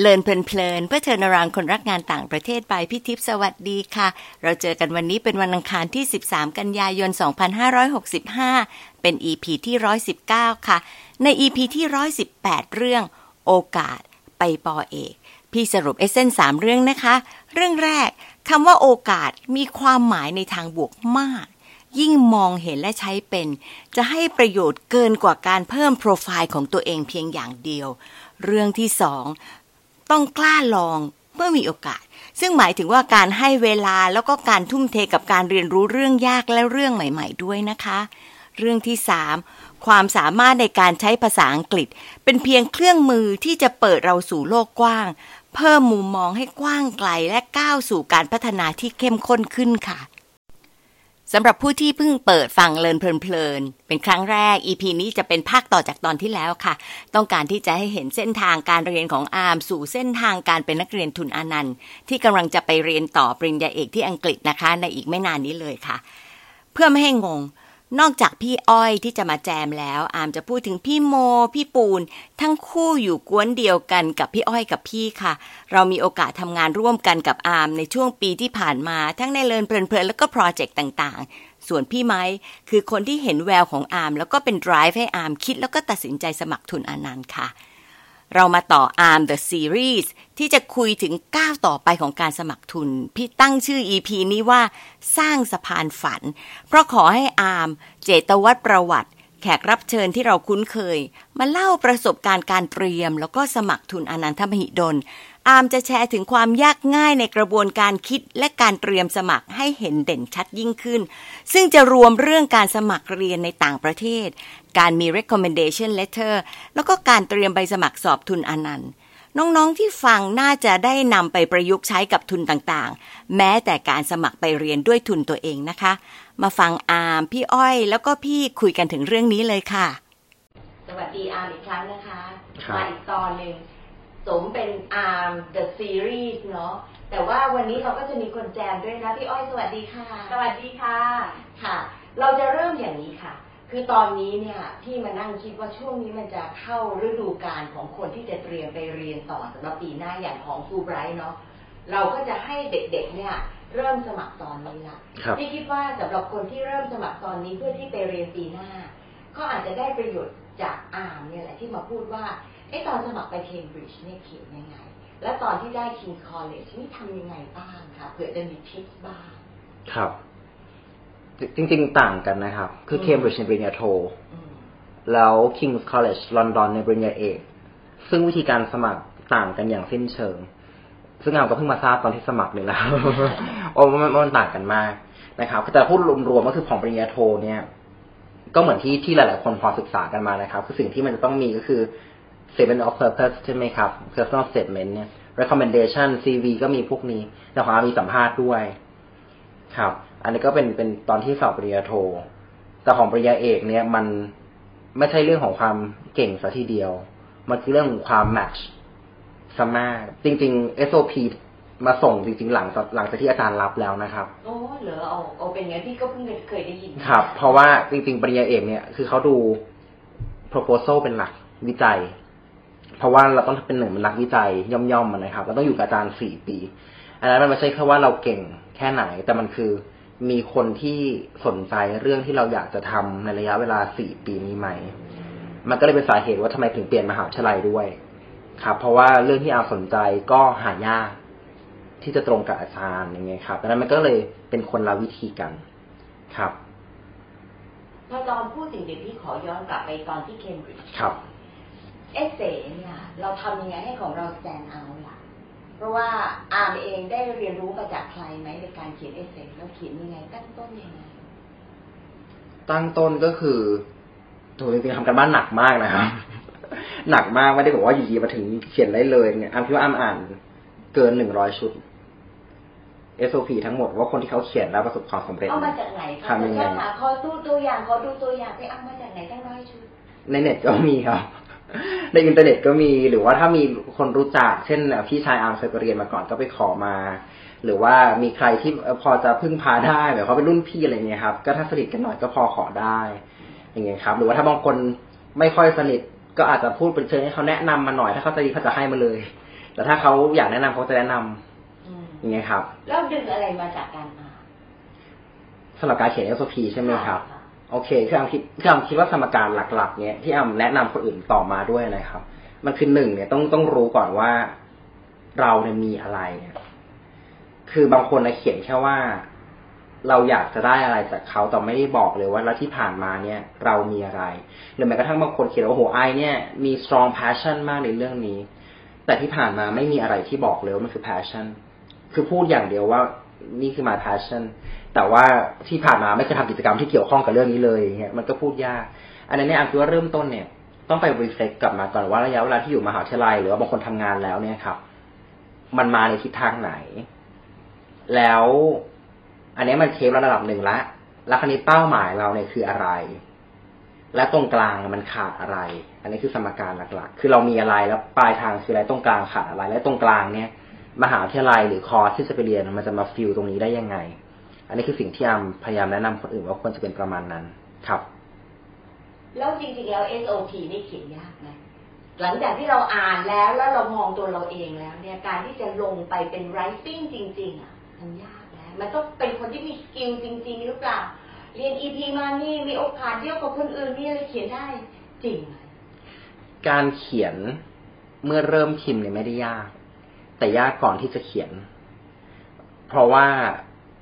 เลินเพลินเพื่อเทอนรางคนรักงานต่างประเทศไปพี่ทิพย์สวัสดีค่ะ เราเจอกันวันนี้เป็นวันอังคารที่ 13 กันยายน 2565 เป็น EP ที่ 119 ค่ะ ใน EP ที่ 118 เรื่อง โอกาสไปปอเอก พี่สรุปเอเซนสามเรื่องนะคะ เรื่องแรกคำว่าโอกาสมีความหมายในทางบวกมาก ยิ่งมองเห็นและใช้เป็น จะให้ประโยชน์เกินกว่าการเพิ่มโปรไฟล์ของตัวเองเพียงอย่างเดียวเรื่องที่สอง ต้องกล้าลองเมื่อมีโอกาส ซึ่งหมายถึงว่าการให้เวลาแล้วก็การทุ่มเทกับการเรียนรู้เรื่องยากและเรื่องใหม่ ๆ ด้วยนะคะ เรื่องที่สามความสามารถในการใช้ภาษาอังกฤษ เป็นเพียงเครื่องมือที่จะเปิดเราสู่โลกกว้าง เพิ่มมุมมองให้กว้างไกลและก้าวสู่การพัฒนาที่เข้มข้นขึ้นค่ะ สำหรับผู้ที่เพิ่งเปิดฟังเลินเพลินเป็นครั้งแรก EP นี้จะเป็นภาคต่อจากตอนที่แล้วค่ะ ต้องการที่จะให้เห็นเส้นทางการเรียนของอาร์มสู่เส้นทางการเป็นนักเรียนทุนอนันต์ ที่กำลังจะไปเรียนต่อปริญญาเอกที่อังกฤษนะคะ ในอีกไม่นานนี้เลยค่ะ เพื่อไม่ให้งง นอกจากพี่อ้อยที่จะมาแจมแล้ว อามจะพูดถึงพี่โม พี่ปูน ทั้งคู่อยู่กวนเดียวกันกับพี่อ้อยกับพี่ค่ะ เรามีโอกาสทำงานร่วมกันกับอามในช่วงปีที่ผ่านมา ทั้งในเลินเพลินๆแล้วก็โปรเจกต์ต่างๆ ส่วนพี่ไม้คือคนที่เห็นแววของอามแล้วก็เป็น drive ให้อามคิดแล้วก็ตัดสินใจสมัครทุนอนันต์ค่ะ เรามาต่อ Arm the Series ที่จะคุยถึงก้าวต่อไปของการสมัครทุน พี่ตั้งชื่อ EP นี้ว่าสร้างสะพานฝัน เพราะขอให้อามเจตวัตรประวัติ แขกรับเชิญที่เราคุ้นเคย มาเล่าประสบการณ์การเตรียม แล้วก็สมัครทุนอนันทมหิดลอาร์มจะแชร์ถึงความยากง่ายในกระบวนการคิดและการเตรียมสมัครให้เห็นเด่นชัดยิ่งขึ้น ซึ่งจะรวมเรื่องการสมัครเรียนในต่างประเทศ การมี recommendation letter แล้วก็การเตรียมใบสมัครสอบทุนอนันต์น้องๆที่ฟังน่าจะได้นำไปประยุกต์ใช้กับทุนต่างๆ แม้แต่การสมัครไปเรียนด้วยทุนตัวเองนะคะ มาฟังอาร์มพี่อ้อย แล้วก็พี่คุยกันถึงเรื่องนี้เลยค่ะ สวัสดีอาร์มอีกครั้งนะคะมาอีกตอนหนึ่ง สมเป็น ARM The Series เนาะแต่ว่าวันนี้เราก็จะมีคนแจมด้วยนะพี่อ้อยสวัสดีค่ะ สวัสดีค่ะค่ะ เราจะเริ่มอย่างนี้ค่ะ คือตอนนี้เนี่ยที่มานั่งคิดว่าช่วงนี้มันจะเข้าฤดูกาลของคนที่จะเตรียมไปเรียนต่อสำหรับปีหน้าอย่างของฟูไบรท์เนาะเราก็จะให้เด็กๆเนี่ยเริ่มสมัครตอนนี้ละพี่คิดว่าสำหรับคนที่เริ่มสมัครตอนนี้เพื่อที่ไปเรียนปีหน้า ก็อาจจะได้ประโยชน์จากอ่านเนี่ยแหละที่มาพูดว่า ไอ้ตอนสมัครไปเคมบริดจ์เนี่ยเขียนยังไง และตอนที่ได้ King's College นี่ทำยังไงบ้างคะเผื่อจะมีทิปบ้าง ครับ จริง ๆ ต่างกันนะครับ คือเคมบริดจ์ในปริญญาโท แล้ว King's College ลอนดอนในปริญญาเอก ซึ่งวิธีการสมัครต่างกันอย่างสิ้นเชิง ซึ่งเราก็เพิ่งมาทราบตอนที่สมัครเลยแล้วโอ้มันมันต่างกันมากนะครับแต่พูดรวมๆก็คือของปริญญาโทเนี่ย ก็เหมือนที่ที่หลาย ๆ คนพอศึกษากันมานะครับ คือสิ่งที่มันจะต้องมีก็คือ statement of purpose ใช่ไหมครับ personal statement เนี่ย recommendation CV ก็มีพวกนี้ แต่ของอามีสัมภาษณ์ด้วย ครับ อันนี้ก็เป็นเป็นตอนที่สอบปริญญาโท แต่ของปริญญาเอกเนี่ยมันไม่ใช่เรื่องของความเก่งซะทีเดียว มันคือเรื่องของความ match สมากจริง ๆ SOP มาส่งจริงๆหลังหลังจากที่อาจารย์รับแล้วนะครับโอ้เหรอเอาเอาเป็นงี้พี่ก็เพิ่งเคยได้ยิน ครับ เพราะว่าจริงๆปริญญาเอกเนี่ยคือเขาดู proposal เป็นหลักวิจัย เพราะว่าเราต้องเป็นหนึ่งเป็นนักวิจัยย่อมๆมันนะครับเราต้องอยู่กับอาจารย์สี่ปี อันนั้นมันไม่ใช่แค่ว่าเราเก่งแค่ไหน แต่มันคือมีคนที่สนใจเรื่องที่เราอยากจะทำในระยะเวลาสี่ปีนี้ไหม มันก็เลยเป็นสาเหตุว่าทำไมถึงเปลี่ยนมหาวิทยาลัยด้วย ครับ เพราะว่าเรื่องที่อาสนใจก็หายากที่จะตรงกับอาจารย์อย่างเงี้ยครับดังนั้นมันก็เลยเป็นคนละวิธีกันครับพอตอนพูดถึงเดี๋ยวพี่ขอย้อนกลับไปตอนที่เคมบริดจ์ครับ เอเซ่เนี่ยเราทำยังไงให้ของเราแ stand out ล่ะ เพราะว่าอาร์มเองได้เรียนรู้มาจากใครไหมในการเขียนเอเซ่แล้วเขียนยังไง ตั้งต้นยังไง ตั้งต้นก็คือโถจริงๆทำกันบ้านหนักมากนะครับหนักมากไม่ได้บอกว่าอยู่ดีมาถึงเขียนได้เลยเนี่ยอาร์มคิดว่าอาร์มอ่านเกินหนึ่งร้อยชุด SOP ทั้งหมดว่าคนที่เขาเขียนแล้วประสบความสำเร็จเอามาจากไหนทำยังไงขอดูตัวอย่างขอดูตัวอย่างไปเอามาจากไหนตั้งร้อยชุด ในเน็ตก็มีครับ ในอินเทอร์เน็ตก็มีหรือว่าถ้ามีคนรู้จัก เช่นพี่ชายอาร์มเคยไปเรียนมาก่อนก็ไปขอมา หรือว่ามีใครที่พอจะพึ่งพาได้แบบเขาเป็นรุ่นพี่อะไรเงี้ยครับ ก็ถ้าสนิทกันหน่อยก็พอขอได้ อย่างเงี้ยครับ หรือว่าถ้าบางคนไม่ค่อยสนิทก็อาจจะพูดเป็นเชิงให้เขาแนะนำมาหน่อย ถ้าเขาจะดีเขาจะให้มาเลย แต่ถ้าเขาอยากแนะนำเขาจะแนะนำอืมอย่างเงี้ยครับ แล้วดึงอะไรมาจากการอ่านสำหรับการเขียน SOP ใช่ไหมครับะ โอเคคืออามคิดคืออามคิดว่าสมการหลัก ๆ เนี่ยที่อามแนะนำคนอื่นต่อมาด้วยนะครับ มันคือหนึ่งเนี่ยต้องต้องรู้ก่อนว่าเราเนี่ยมีอะไรเนี่ยคือบางคนนะเขียนแค่ว่า เราอยากจะได้อะไรจากเขาแต่ไม่ได้บอกเลยว่าแล้วที่ผ่านมาเนี่ย เรามีอะไรหรือแม้กระทั่งบางคนเขียนว่าโอ้โหไอเนี่ยมี strong passion มากในเรื่องนี้ แต่ที่ผ่านมาไม่มีอะไรที่บอกเลยว่ามันคือ passion คือพูดอย่างเดียวว่านี่คือ my passion แต่ว่าที่ผ่านมาไม่เคยทำกิจกรรมที่เกี่ยวข้องกับเรื่องนี้เลยเงี้ยมันก็พูดยาก อันนั้นเนี่ยอันคิดว่าเริ่มต้นเนี่ย ต้องไป reflect กลับมาก่อนว่าระยะเวลาที่อยู่มหาวิทยาลัย หรือว่าบางคนทำงานแล้วเนี่ยครับ มันมาในทิศทางไหน แล้ว อันนี้มันเทประดับหนึ่งละแล้วคราวนี้เป้าหมายเราเนี่ยคืออะไร และตรงกลางมันขาดอะไร อันนี้คือสมการหลักๆ คือเรามีอะไรแล้วปลายทางคืออะไรตรงกลางขาดอะไร และตรงกลางเนี่ย มหาวิทยาลัยหรือคอร์สที่จะไปเรียนมันจะมาฟิลตรงนี้ได้ยังไง อันนี้คือสิ่งที่อามพยายามแนะนำคนอื่นว่าควรจะเป็นประมาณนั้น ครับ แล้วจริงๆแล้ว SOP นี่เขียนยากไหมหลังจากที่เราอ่านแล้วแล้วเรามองตัวเราเองแล้ว เนี่ย การที่จะลงไปเป็น writing จริง ๆ อะ มันยากแล้วมันต้องเป็นคนที่มีสกิลจริง ๆ หรือเปล่า เรียน EP มานี่มีโอกาสเดียวกับคนอื่นนี่อะไรเขียนได้จริงไหมการเขียนเมื่อเริ่มพิมพ์เนี่ยไม่ได้ยาก แต่ยากก่อนที่จะเขียน เพราะว่า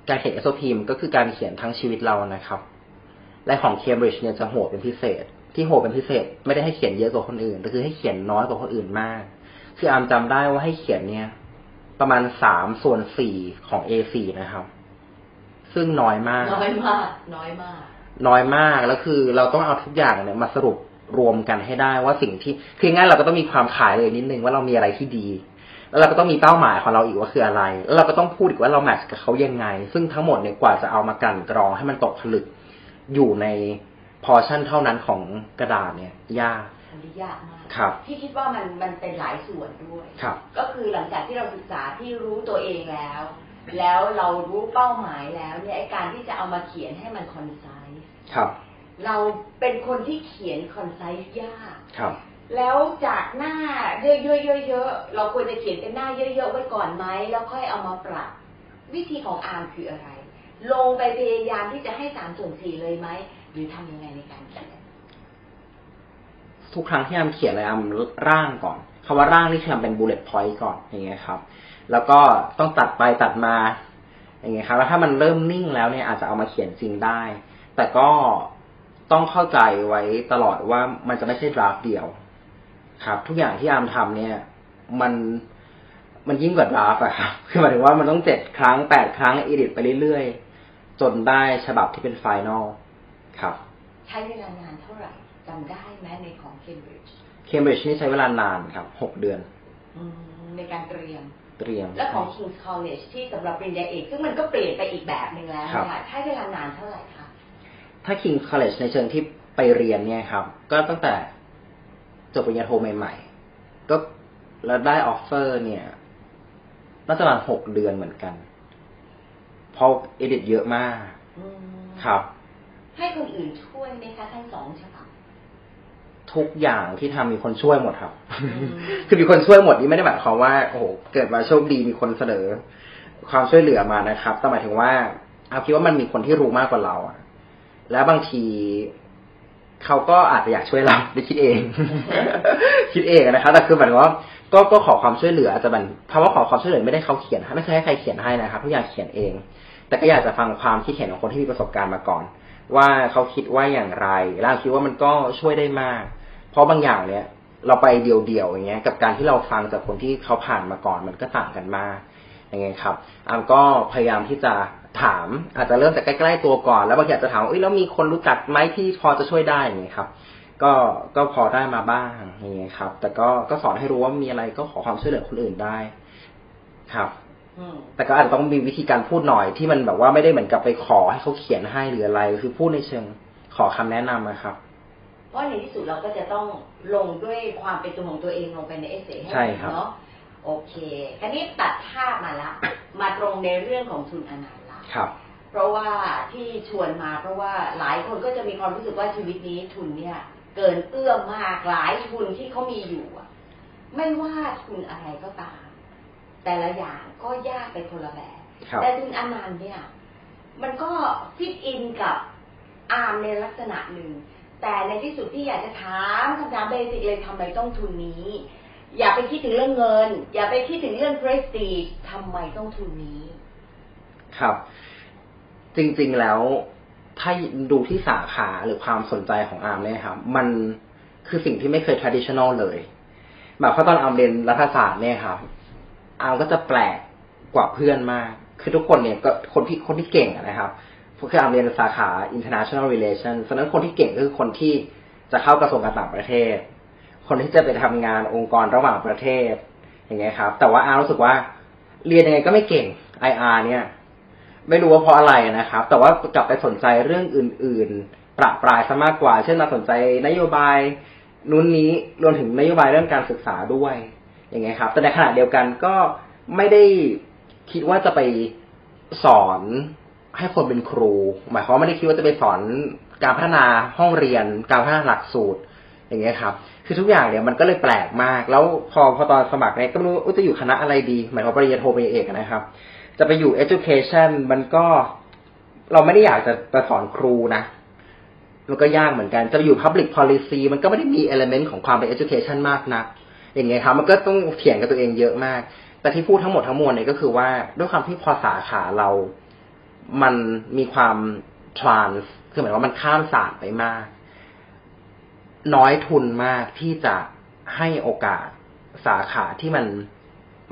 การเขียน SOP มันก็คือการเขียนทั้งชีวิตเรานะครับ และของ Cambridge เนี่ยจะโหดเป็นพิเศษ ที่โหดเป็นพิเศษ ไม่ได้ให้เขียนเยอะกว่าคนอื่น แต่คือให้เขียนน้อยกว่าคนอื่นมาก คืออามจำได้ว่าให้เขียนเนี่ย ประมาณสามส่วนสี่ของ A4 นะครับ ซึ่งน้อยมาก น้อยมาก น้อยมาก น้อยมากแล้วคือเราต้องเอาทุกอย่างเนี่ยมาสรุปรวมกันให้ได้ว่าสิ่งที่ คืองั้นเราก็ต้องมีความขายเลยนิดนึงว่าเรามีอะไรที่ดี แล้วเราก็ต้องมีเป้าหมายของเราอีกว่าคืออะไร แล้วเราก็ต้องพูดอีกว่าเราแมทช์กับเขายังไง ซึ่งทั้งหมดเนี่ยกว่าจะเอามากลั่นกรองให้มันตกผลึกอยู่ในพอชั่นเท่านั้นของกระดาษเนี่ย ยากอันนี้ยากมากครับที่คิดว่ามันมันเป็นหลายส่วนด้วยครับก็คือหลังจากที่เราศึกษาที่รู้ตัวเองแล้ว แล้วเรารู้เป้าหมายแล้วเนี่ยไอการที่จะเอามาเขียนให้มัน concise ครับ เราเป็นคนที่เขียน concise ยากครับ แล้วจากหน้าเยอะๆๆๆเราควรจะเขียนเป็นหน้าเยอะๆไว้ก่อนไหมแล้วค่อยเอามาปรับวิธีของอาร์มคืออะไร ลงไปพยายามที่จะให้สามส่วนสี่เลยไหมหรือทำยังไงในการเขียนทุกครั้งที่อาร์มเขียนอะไรอาร์มร่างก่อนคำว่าร่างนี่คือทำเป็น bullet point ก่อนอย่างเงี้ยครับ แล้วก็ต้องตัดไปตัดมา อย่างเงี้ยครับ แล้วถ้ามันเริ่มนิ่งแล้วเนี่ยอาจจะเอามาเขียนจริงได้ แต่ก็ต้องเข้าใจไว้ตลอดว่ามันจะไม่ใช่ดราฟเดียว ครับ ทุกอย่างที่อามทำเนี่ย มันมันยิ่งกว่า draft อะครับคือหมายถึงว่ามันต้องเจ็ดครั้งแปดครั้ง edit ไปเรื่อยๆ จนได้ฉบับที่เป็น final ครับ ใช้เวลานานเท่าไหร่จำได้ไหมในของเคมบริดจ์เคมบริดจ์นี่ใช้เวลานานครับหกเดือนในการเตรียมเตรียม และของ King's College ที่สำหรับปริญญาเอกซึ่งมันก็เปลี่ยนไปอีกแบบหนึ่งแล้วครับนะคะใช้เวลานานเท่าไหร่คะถ้า King's College ในเชิงที่ไปเรียนเนี่ยครับ ก็ตั้งแต่ จบปริญญาโทใหม่ ๆ ก็แล้วได้ offer เนี่ยน่าจะประมาณหกเดือนเหมือนกันเพราะ edit เยอะมากอืมครับ ให้คนอื่นช่วยไหมคะทั้งสองฉบับทุกอย่างที่ทำมีคนช่วยหมดครับอืมคือมีคนช่วยหมดนี่ไม่ได้หมายความว่าโอ้โหเกิดมาโชคดีมีคนเสนอความช่วยเหลือมานะครับแต่หมายถึงว่าอาร์มคิดว่ามันมีคนที่รู้มากกว่าเราอะแล้วบางที เขาก็อาจจะอยากช่วยเราได้คิดเอง คิดเองนะครับแต่คือหมายว่าก็ก็ขอความช่วยเหลืออาจจะมันคำว่าขอความช่วยเหลือไม่ได้เขาเขียนไม่ใช่ให้ใครเขียนให้นะครับทุกอย่างเขียนเอง แต่ก็อยากจะฟังความคิดเห็นของคนที่มีประสบการณ์มาก่อน ว่าเขาคิดว่าอย่างไร แล้วคิดว่ามันก็ช่วยได้มาก เพราะบางอย่างเนี่ย เราไปเดียวๆอย่างเงี้ย กับการที่เราฟังจากคนที่เขาผ่านมาก่อนมันก็ต่างกันมาก อย่างเงี้ยครับอามก็พยายามที่จะถามอาจจะเริ่มจากใกล้ ๆ ตัวก่อน แล้วบางทีอาจจะถามว่าเอ้ยแล้วมีคนรู้จักไหมที่พอจะช่วยได้อย่างเงี้ยครับ ก็ก็พอได้มาบ้างอย่างเงี้ยครับ แต่ก็ก็สอนให้รู้ว่ามีอะไรก็ขอความช่วยเหลือคนอื่นได้ ครับอืมแต่ก็อาจจะต้องมีวิธีการพูดหน่อยที่มันแบบว่าไม่ได้เหมือนกับไปขอให้เขาเขียนให้หรืออะไร คือพูดในเชิงขอคำแนะนำนะครับเพราะในที่สุดเราก็จะต้องลงด้วยความเป็นตัวของตัวเองลงไปในเอเซ่ให้ใช่ครับเนาะ โอเคคราวนี้ตัดภาพมาละ มาตรงในเรื่องของทุนอานันท์ละครับ เพราะว่าที่ชวนมาเพราะว่าหลายคนก็จะมีความรู้สึกว่าชีวิตนี้ทุนเนี่ย เกินเอื้อมมากหลายทุนที่เขามีอยู่อะไม่ว่าทุนอะไรก็ตาม แต่ละอย่างก็ยากไปคนละแบบครับแต่ทุนอานันท์เนี่ย มันก็ fit in กับอาร์มในลักษณะหนึ่งแต่ในที่สุดที่อยากจะถามคำถาม basic เลยทำไมต้องทุนนี้ อย่าไปคิดถึงเรื่องเงิน อย่าไปคิดถึงเรื่อง prestige ทำไมต้องทุนนี้ ครับ จริงๆแล้วถ้าดูที่สาขาหรือความสนใจของอาร์มเนี่ยครับ มันคือสิ่งที่ไม่เคย traditional เลยแบบเพราะตอนอาร์มเรียนรัฐศาสตร์เนี่ยครับอาร์มก็จะแปลกกว่าเพื่อนมาก คือทุกคนเนี่ยก็คนที่คนที่เก่งนะครับคืออาร์มเรียนสาขา international relations ฉะนั้นคนที่เก่งก็คือคนที่จะเข้ากระทรวงการต่างประเทศ คนที่จะไปทำงานองค์กรระหว่างประเทศ อย่างเงี้ยครับ แต่ว่าอารู้สึกว่า เรียนยังไงก็ไม่เก่ง IR เนี่ย ไม่รู้ว่าเพราะอะไรนะครับ แต่ว่ากลับไปสนใจเรื่องอื่น ๆ ประปรายซะมากกว่า เช่นมาสนใจนโยบายนู้นนี้รวมถึงนโยบายเรื่องการศึกษาด้วย อย่างเงี้ยครับ แต่ในขณะเดียวกันก็ไม่ได้คิดว่าจะไปสอนให้คนเป็นครู หมายความว่าไม่ได้คิดว่าจะไปสอนการพัฒนาห้องเรียน การพัฒนาหลักสูตร อย่างเงี้ยครับ คือทุกอย่างเนี่ยมันก็เลยแปลกมาก แล้วพอพอตอนสมัครเนี่ยก็ไม่รู้จะอยู่คณะอะไรดีหมายความปริญญาโทปริญญาเอกนะครับ จะไปอยู่ education มันก็เราไม่ได้อยากจะไปสอนครูนะมันก็ยากเหมือนกัน จะไปอยู่ public policy มันก็ไม่ได้มี element ของความเป็น education มากนัก อย่างเงี้ยครับ มันก็ต้องเถียงกับตัวเองเยอะมาก แต่ที่พูดทั้งหมดทั้งมวลเนี่ยก็คือว่าด้วยความที่พอสาขาเรา มันมีความ trans คือหมายว่ามันข้ามศาสตร์ไปมาก น้อยทุนมากที่จะให้โอกาสสาขาที่มัน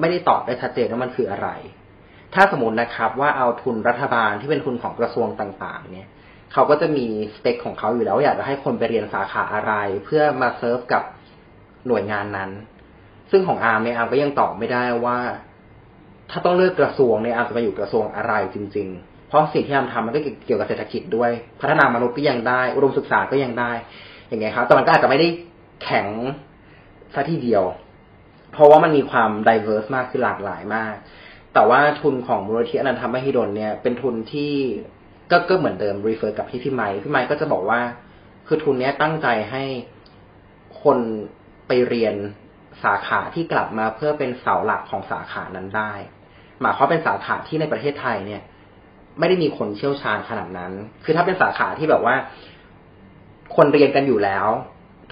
ไม่ได้ตอบได้ชัดเจนว่ามันคืออะไร ถ้าสมมตินะครับ ว่าเอาทุนรัฐบาลที่เป็นทุนของกระทรวงต่าง ๆ เนี่ยเขาก็จะมีสเปคของเขาอยู่แล้วอยากจะให้คนไปเรียนสาขาอะไร เพื่อมาเซิร์ฟกับหน่วยงานนั้น ซึ่งของอาร์มเนี่ยอาร์มก็ยังตอบไม่ได้ว่า ถ้าต้องเลือกกระทรวงเนี่ยอาร์มจะไปอยู่กระทรวงอะไรจริง ๆ เพราะสิ่งที่อาร์มทำมันก็เกี่ยวกับเศรษฐกิจด้วย พัฒนามนุษย์ก็ยังได้ อุดมศึกษาก็ยังได้ อย่างเงี้ยครับแต่มันก็อาจจะไม่ได้แข็งซะทีเดียว เพราะว่ามันมีความ diverse มากคือหลากหลายมาก แต่ว่าทุนของมูลนิธิอานันทมหิดลเนี่ย เป็นทุนที่ก็ก็เหมือนเดิม refer กับพี่พี่ไม้พี่ไม้ก็จะบอกว่า คือทุนเนี้ยตั้งใจให้คนไปเรียนสาขาที่กลับมาเพื่อเป็นเสาหลักของสาขานั้นได้ หมายความเป็นสาขาที่ในประเทศไทยเนี่ย ไม่ได้มีคนเชี่ยวชาญขนาดนั้น คือถ้าเป็นสาขาที่แบบว่า คนเรียนกันอยู่แล้ว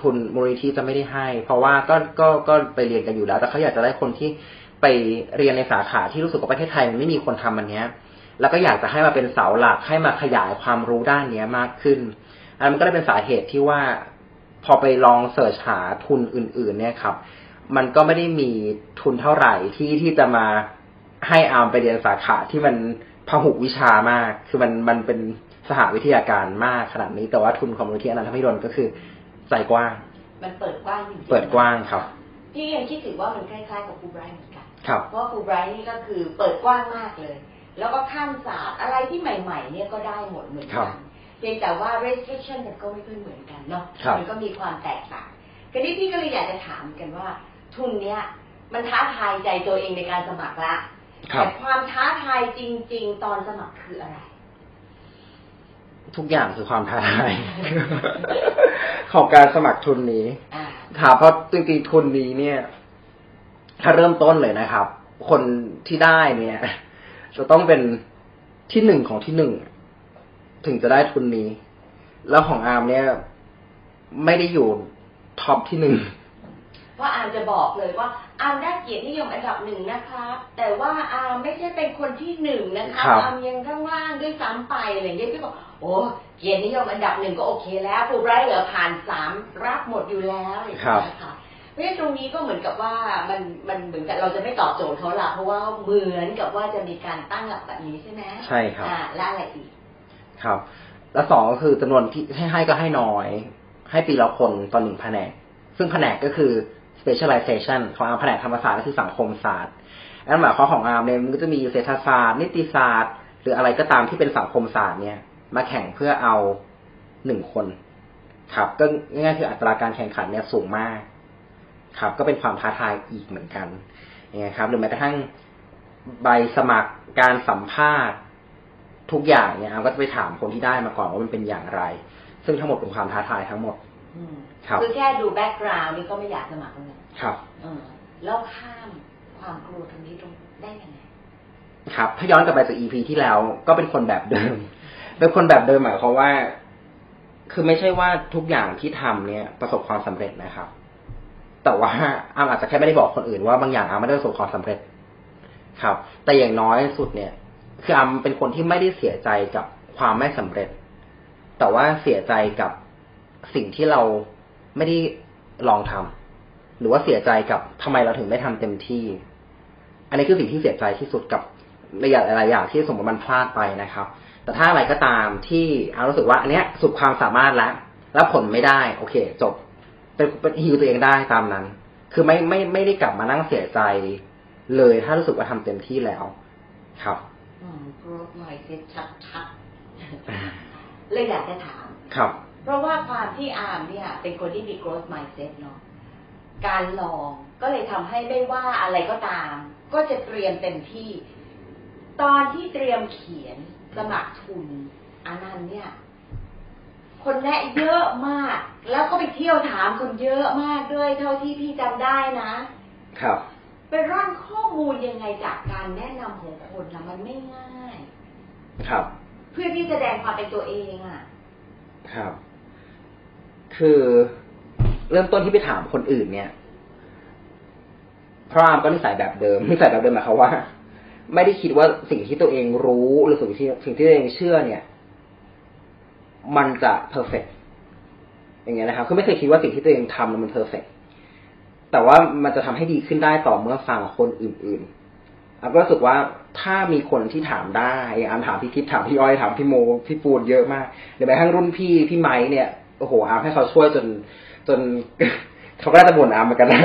ทุนมูลนิธิจะไม่ได้ให้ เพราะว่าก็ก็ก็ไปเรียนกันอยู่แล้ว แต่เขาอยากจะได้คนที่ไปเรียนในสาขาที่รู้สึกว่าประเทศไทยมันไม่มีคนทำอันเนี้ย แล้วก็อยากจะให้มาเป็นเสาหลักให้มาขยายความรู้ด้านเนี้ยมากขึ้น อันนั้นก็เลยเป็นสาเหตุที่ว่าพอไปลองเสิร์ชหาทุนอื่น ๆ เนี่ยครับ มันก็ไม่ได้มีทุนเท่าไหร่ที่ที่จะมาให้อาร์มไปเรียนสาขาที่มัน พหุวิชามาก คือมันมันเป็นสหวิทยาการมากขนาดนี้ แต่ว่าทุนของมูลนิธิอนันทมิดลก็คือใจกว้าง มันเปิดกว้างจริงๆเปิดกว้างครับ พี่ยังคิดถึงว่ามันคล้ายๆกับครูไบรท์เหมือนกันครับเพราะครูไบรท์นี่ก็คือเปิดกว้างมากเลย แล้วก็ข้ามศาสตร์อะไรที่ใหม่ ๆ เนี่ยก็ได้หมดเหมือนครักับนเพียงแต่ว่า restriction มันก็ไม่ค่อยเหมือนกันเนาะครับมัก็มีความแตกต่างคราวนี้พี่ก็เลยอยากจะถามกันว่า ทุนเนี้ยมันท้าทายใจตัวเองในการสมัครละครั แต่บความท้าทายจริง ๆ ตอนสมัครคืออะไร ทุกอย่างคือความท้าทาย ของการสมัครทุนนี้อ่าครับเพราะจริงๆทุนนี้เนี่ย ถ้าเริ่มต้นเลยนะครับ คนที่ได้เนี่ย จะต้องเป็นที่หนึ่งของที่หนึ่งถึงจะได้ทุนนี้ แล้วของอาร์มเนี่ย ไม่ได้อยู่ท็อปที่หนึ่ง เพราะอามจะบอกเลยว่าอามได้เกียรตินิยมอันดับหนึ่งนะครับแต่ว่าอามไม่ใช่เป็นคนที่หนึ่งนะครับครับอามยังข้างล่างด้วยซ้ำไปอะไรอย่างเงี้ยพี่บอกโอ้เกียรตินิยมอันดับหนึ่งก็โอเคแล้วฟูไบรท์เหลือผ่านสามรับหมดอยู่แล้วอะไรอย่างเงี้ยค่ะเพราะฉะนั้นตรงนี้ก็เหมือนกับว่ามันมันเหมือนกับเราจะไม่ตอบโจทย์เขาละเพราะว่าเหมือนกับว่าจะมีการตั้งหลักแบบนี้ใช่ไหมใช่ครับอ่าและอะไรอีกครับ แล้วสองก็คือจำนวนที่ให้ให้ก็ให้น้อย ให้ปีละคนต่อหนึ่งแผนก ซึ่งแผนกก็คือ specialization ของอาร์มแผนกธรรมศาสตร์ก็คือสังคมศาสตร์นั่นหมายความของอาร์มเนี่ยมันก็จะมีเศรษฐศาสตร์ นิติศาสตร์ หรืออะไรก็ตามที่เป็นสังคมศาสตร์เนี่ย มาแข่งเพื่อเอาหนึ่งคน ครับ ก็ง่ายๆคืออัตราการแข่งขันเนี่ยสูงมาก ครับ ก็เป็นความท้าทายอีกเหมือนกันยังไงครับ หรือแม้กระทั่งใบสมัครการสัมภาษณ์ทุกอย่างเนี่ยอาร์มก็จะไปถามคนที่ได้มาก่อนว่ามันเป็นอย่างไร ซึ่งทั้งหมดเป็นความท้าทายทั้งหมด ครับคือแค่ดูแบ็กกราวน์นี่ก็ไม่อยากสมัครเลยครับเออแล้วข้ามความกลัวตรงนี้ตรงได้ยังไงครับ ถ้าย้อนกลับไปจาก EP ที่แล้วก็เป็นคนแบบเดิม เป็นคนแบบเดิมหมายความว่า คือไม่ใช่ว่าทุกอย่างที่ทำเนี่ย ประสบความสำเร็จนะครับ แต่ว่าอามอาจจะแค่ไม่ได้บอกคนอื่นว่าบางอย่างอามไม่ได้ประสบความสำเร็จ ครับ แต่อย่างน้อยสุดเนี่ย คืออามเป็นคนที่ไม่ได้เสียใจกับความไม่สำเร็จ แต่ว่าเสียใจกับสิ่งที่เรา ไม่ได้ลองทำหรือว่าเสียใจกับทำไมเราถึงไม่ทำเต็มที่ อันนี้คือสิ่งที่เสียใจที่สุดกับระยะหลายอย่างที่สมมติมันพลาดไปนะครับ แต่ถ้าอะไรก็ตามที่อารู้สึกว่าอันเนี้ยสุดความสามารถแล้วแล้วผลไม่ได้ โอเค จบเป็นเป็นฮิวตัวเองได้ตามนั้น คือไม่ไม่ไม่ได้กลับมานั่งเสียใจเลย ถ้ารู้สึกว่าทำเต็มที่แล้ว ครับอืม growth mindset ชัดๆเลยอยากจะถาม ครับ เพราะว่าความที่อาร์มเนี่ย เป็นคนที่มี growth mindset เนาะการลองก็เลยทำให้ไม่ว่าอะไรก็ตาม ก็จะเตรียมเต็มที่ ตอนที่เตรียมเขียนสมัครทุนอันนั้นเนี่ย คนแนะเยอะมาก แล้วก็ไปเที่ยวถามคนเยอะมากด้วยเท่าที่พี่จำได้นะ ครับไปร่อนข้อมูลยังไงจากการแนะนำของคนนะมันไม่ง่าย ครับ เพื่อที่แสดงความเป็นตัวเองอะ่ะ ครับ คือเริ่มต้นที่ไปถามคนอื่นเนี่ย เพราะอาร์มก็นิสัยแบบเดิมนิสัยแบบเดิมหมายความว่า ไม่ได้คิดว่าสิ่งที่ตัวเองรู้หรือสิ่งที่สิ่งที่ตัวเองเชื่อเนี่ย มันจะ perfect อย่างเงี้ยนะครับคือไม่เคยคิดว่าสิ่งที่ตัวเองทำมัน perfect แต่ว่ามันจะทำให้ดีขึ้นได้ต่อเมื่อฟังคนอื่นๆอามก็รู้สึกว่าถ้ามีคนที่ถามได้อย่างอามถามพี่คิดถามพี่อ้อยถามพี่โมพี่ปูนเยอะมากหรือแม้กระทั่งรุ่นพี่พี่ไม้เนี่ย โอ้โหอามให้เขาช่วยจนจนเขาก็น่าจะบ่นอามเหมือนกันนะ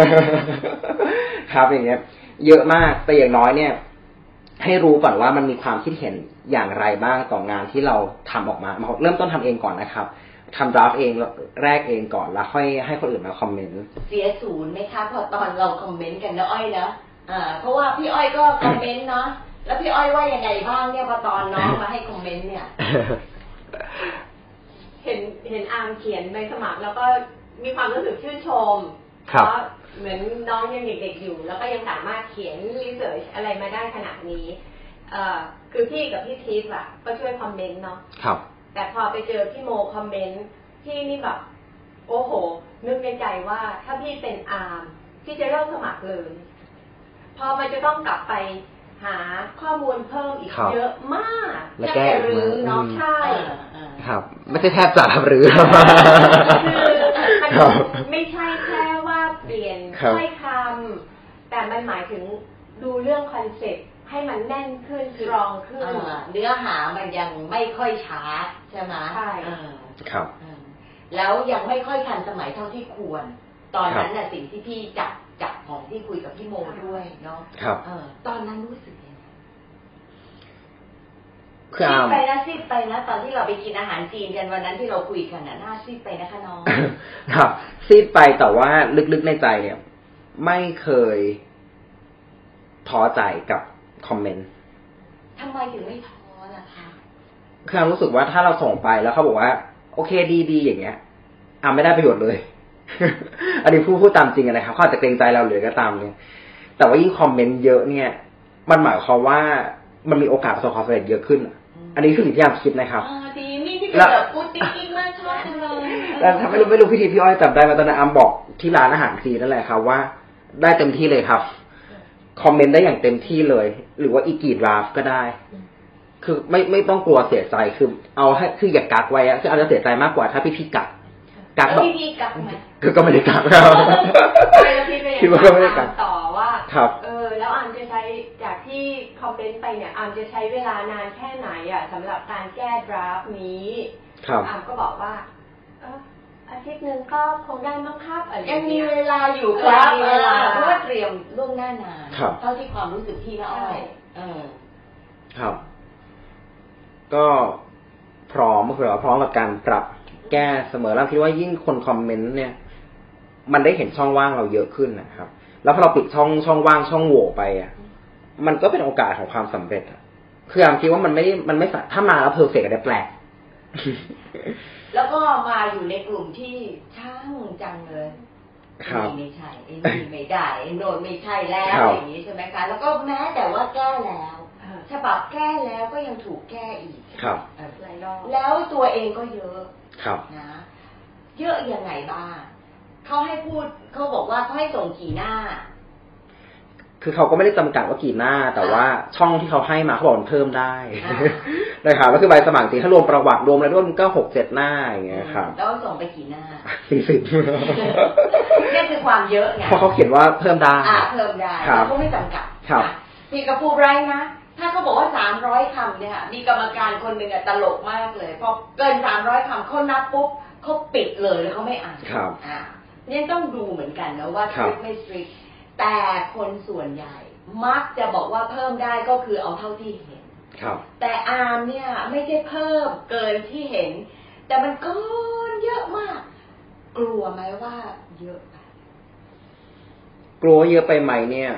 ครับอย่างเงี้ย เยอะมากแต่อย่างน้อยเนี่ย ให้รู้ก่อนว่ามันมีความคิดเห็นอย่างไรบ้างต่องานที่เราทำออกมาเริ่มต้นทำเองก่อนนะครับทำดราฟเองแรกเองก่อนแล้วค่อยให้คนอื่นมาคอมเมนต์เสียศูนย์ไหมคะพอตอนเราคอมเมนต์กันนะอ้อยนะอ่าเพราะว่าพี่อ้อยก็คอมเมนต์เนาะแล้วพี่อ้อยว่ายังไงบ้างเนี่ยพอตอนน้องมาให้คอมเมนต์เนี่ย เห็นเห็นอาร์มเขียนใบสมัคร แล้วก็มีความรู้สึกชื่นชมครับเพราะเหมือนน้องยังเด็กๆอยู่ แล้วก็ยังสามารถเขียน research อะไรมาได้ขนาดนี้เอ่อคือพี่กับพี่ทิพย์อะก็ช่วยคอมเมนต์เนาะครับ แต่พอไปเจอพี่โมคอมเมนต์พี่นี่แบบโอ้โห นึกในใจว่าถ้าพี่เป็นอาร์มพี่จะเริ่มสมัครเลยพอมันจะต้องกลับไป หาข้อมูลเพิ่มอีกครับเยอะมากและแทบจะรื้อเนาะอืม ใช่ ครับ ไม่ใช่แทบจะทำหรือ คือมันครับไม่ใช่แค่ว่าเปลี่ยนครับถ้อยคำแต่มันหมายถึงดูเรื่องคอนเซ็ปต์ให้มันแน่นขึ้น strong ขึ้น เออเนื้อหามันยังไม่ค่อยช้าใช่ไหมใช่ เออครับ เออแล้วยังไม่ค่อยทันสมัยเท่าที่ควร ตอนนั้นน่ะสิ่งที่พี่จับ จับของที่คุยกับพี่โมด้วยเนาะครับเออตอนนั้นรู้สึกยังไงคือซีอาดมไปนะซีดไปนะตอนที่เราไปกินอาหารจีนกันวันนั้นที่เราคุยกันน่ะหน้าซีดไปนะคะน้องครับซีดไปแต่ว่าลึกๆในใจเนี่ย ไม่เคยท้อใจกับคอมเมนต์ทำไมถึงไม่ท้อล่ะคะคืออามรู้สึกว่าถ้าเราส่งไปแล้วเขาบอกว่า โอเคดีดีอย่างเงี้ยอามไม่ได้ประโยชน์เลย อันนี้พูดพูดตามจริงอะนะครับเขาอาจจะเกรงใจเราหรือก็ตามเนี่ยแต่ว่ายิ่งคอมเมนต์เยอะเนี่ย มันหมายความว่ามันมีโอกาสประสบความสำเร็จเยอะขึ้นอะอันนี้คือสิ่งที่อามคิดนะครับอ่าดีนี่พี่เป็นแล้วแบบพูดติ๊กๆมากชอบจังเลยแล้วถ้าไม่รู้ไม่รู้พี่ทีพี่อ้อยจำได้ไหมตอนนั้นอามบอกที่ร้านอาหารซีนั่นแหละครับว่า ได้เต็มที่เลยครับ คอมเมนต์ได้อย่างเต็มที่เลย หรือว่าอีกกี่ draft ก็ได้ คือไม่ไม่ต้องกลัวเสียใจคือ เอาให้คืออย่ากักไว้อะคืออาจจะเสียใจมากกว่าถ้าพี่พี่กัก กักแล้วแบบพี่พี่กักไหมคือก็ไม่ได้กักแล้วแล้วพี่ก็ยังคิดว่าก็ไม่ได้กักถามต่อว่าครับเออแล้วอาร์มจะใช้จากที่คอมเมนต์ไปเนี่ยอาร์มจะใช้เวลานานแค่ไหนอะสำหรับการแก้ draft นี้ ครับอาร์มก็บอกว่าเอออาทิตย์หนึ่งก็คงได้มั้งครับอะไรอยัย่างงมีเงี้ยเวลาอยู่ครับเออมีเวลาออเพราะว่าเตรียมล่วงหน้านานครับเท่าที่ความรู้สึกพี่ละอ้อยเออ ครับ ก็พร้อมก็คือว่าพร้อมกับการปรับ แก้เสมอแล้วคิดว่ายิ่งคนคอมเมนต์เนี่ย มันได้เห็นช่องว่างเราเยอะขึ้นนะครับ แล้วพอเราปิดช่องช่องว่างช่องโหว่ไปอะ มันก็เป็นโอกาสของความสำเร็จอะคืออาร์มคิดว่ามันไม่ได้มันไม่สะถ้ามาแล้ว perfect ก็ได้แปลก แล้วก็มาอยู่ในกลุ่มที่ช่างจังเลยครับนี่ไม่ใช่ไอ้นี่ไม่ได้ไอ้โน่นไม่ใช่แล้วครับอย่างนี้ใช่ไหมคะ แล้วก็แม้แต่ว่าแก้แล้ว ฉบับแก้แล้วก็ยังถูกแก้อีกครับเออหลายรอบแล้วตัวเองก็เยอะครับนะ เยอะยังไงบ้างเขาให้พูดเขาบอกว่าเขาให้ส่งกี่หน้า คือเขาก็ไม่ได้จำกัดว่ากี่หน้า แต่ว่าช่องที่เขาให้มาเขาบอกมันเพิ่มได้อ่านะครับแล้วคือใบสมัครจริงถ้ารวมประวัติรวมอะไรด้วยมันก็หกเจ็ดหน้าอย่างเงี้ยครับแล้วส่งไปกี่หน้าสี่สิบนี่คือความเยอะไงเพราะเขาเขียนว่าเพิ่มได้อ่าเพิ่มได้ครับเขาไม่จำกัดครับนะพี่กระพูไรนะ ถ้าเขาบอกว่าสามร้อยคำเนี่ยค่ะมีกรรมการคนหนึ่งอะตลกมากเลยพอเกินสามร้อยคำเขานับปุ๊บเขาปิดเลยแล้วเขาไม่อ่านครับอ่าเนี่ยต้องดูเหมือนกันนะว่าสครัตบริกไม่สตริกแต่คนส่วนใหญ่ มักจะบอกว่าเพิ่มได้ก็คือเอาเท่าที่เห็นครับ แต่อาร์มเนี่ยไม่ใช่เพิ่มเกินที่เห็น แต่มันเกินเยอะมาก กลัวไหมว่าเยอะไปกลัวว่าเยอะไปไหมเนี่ย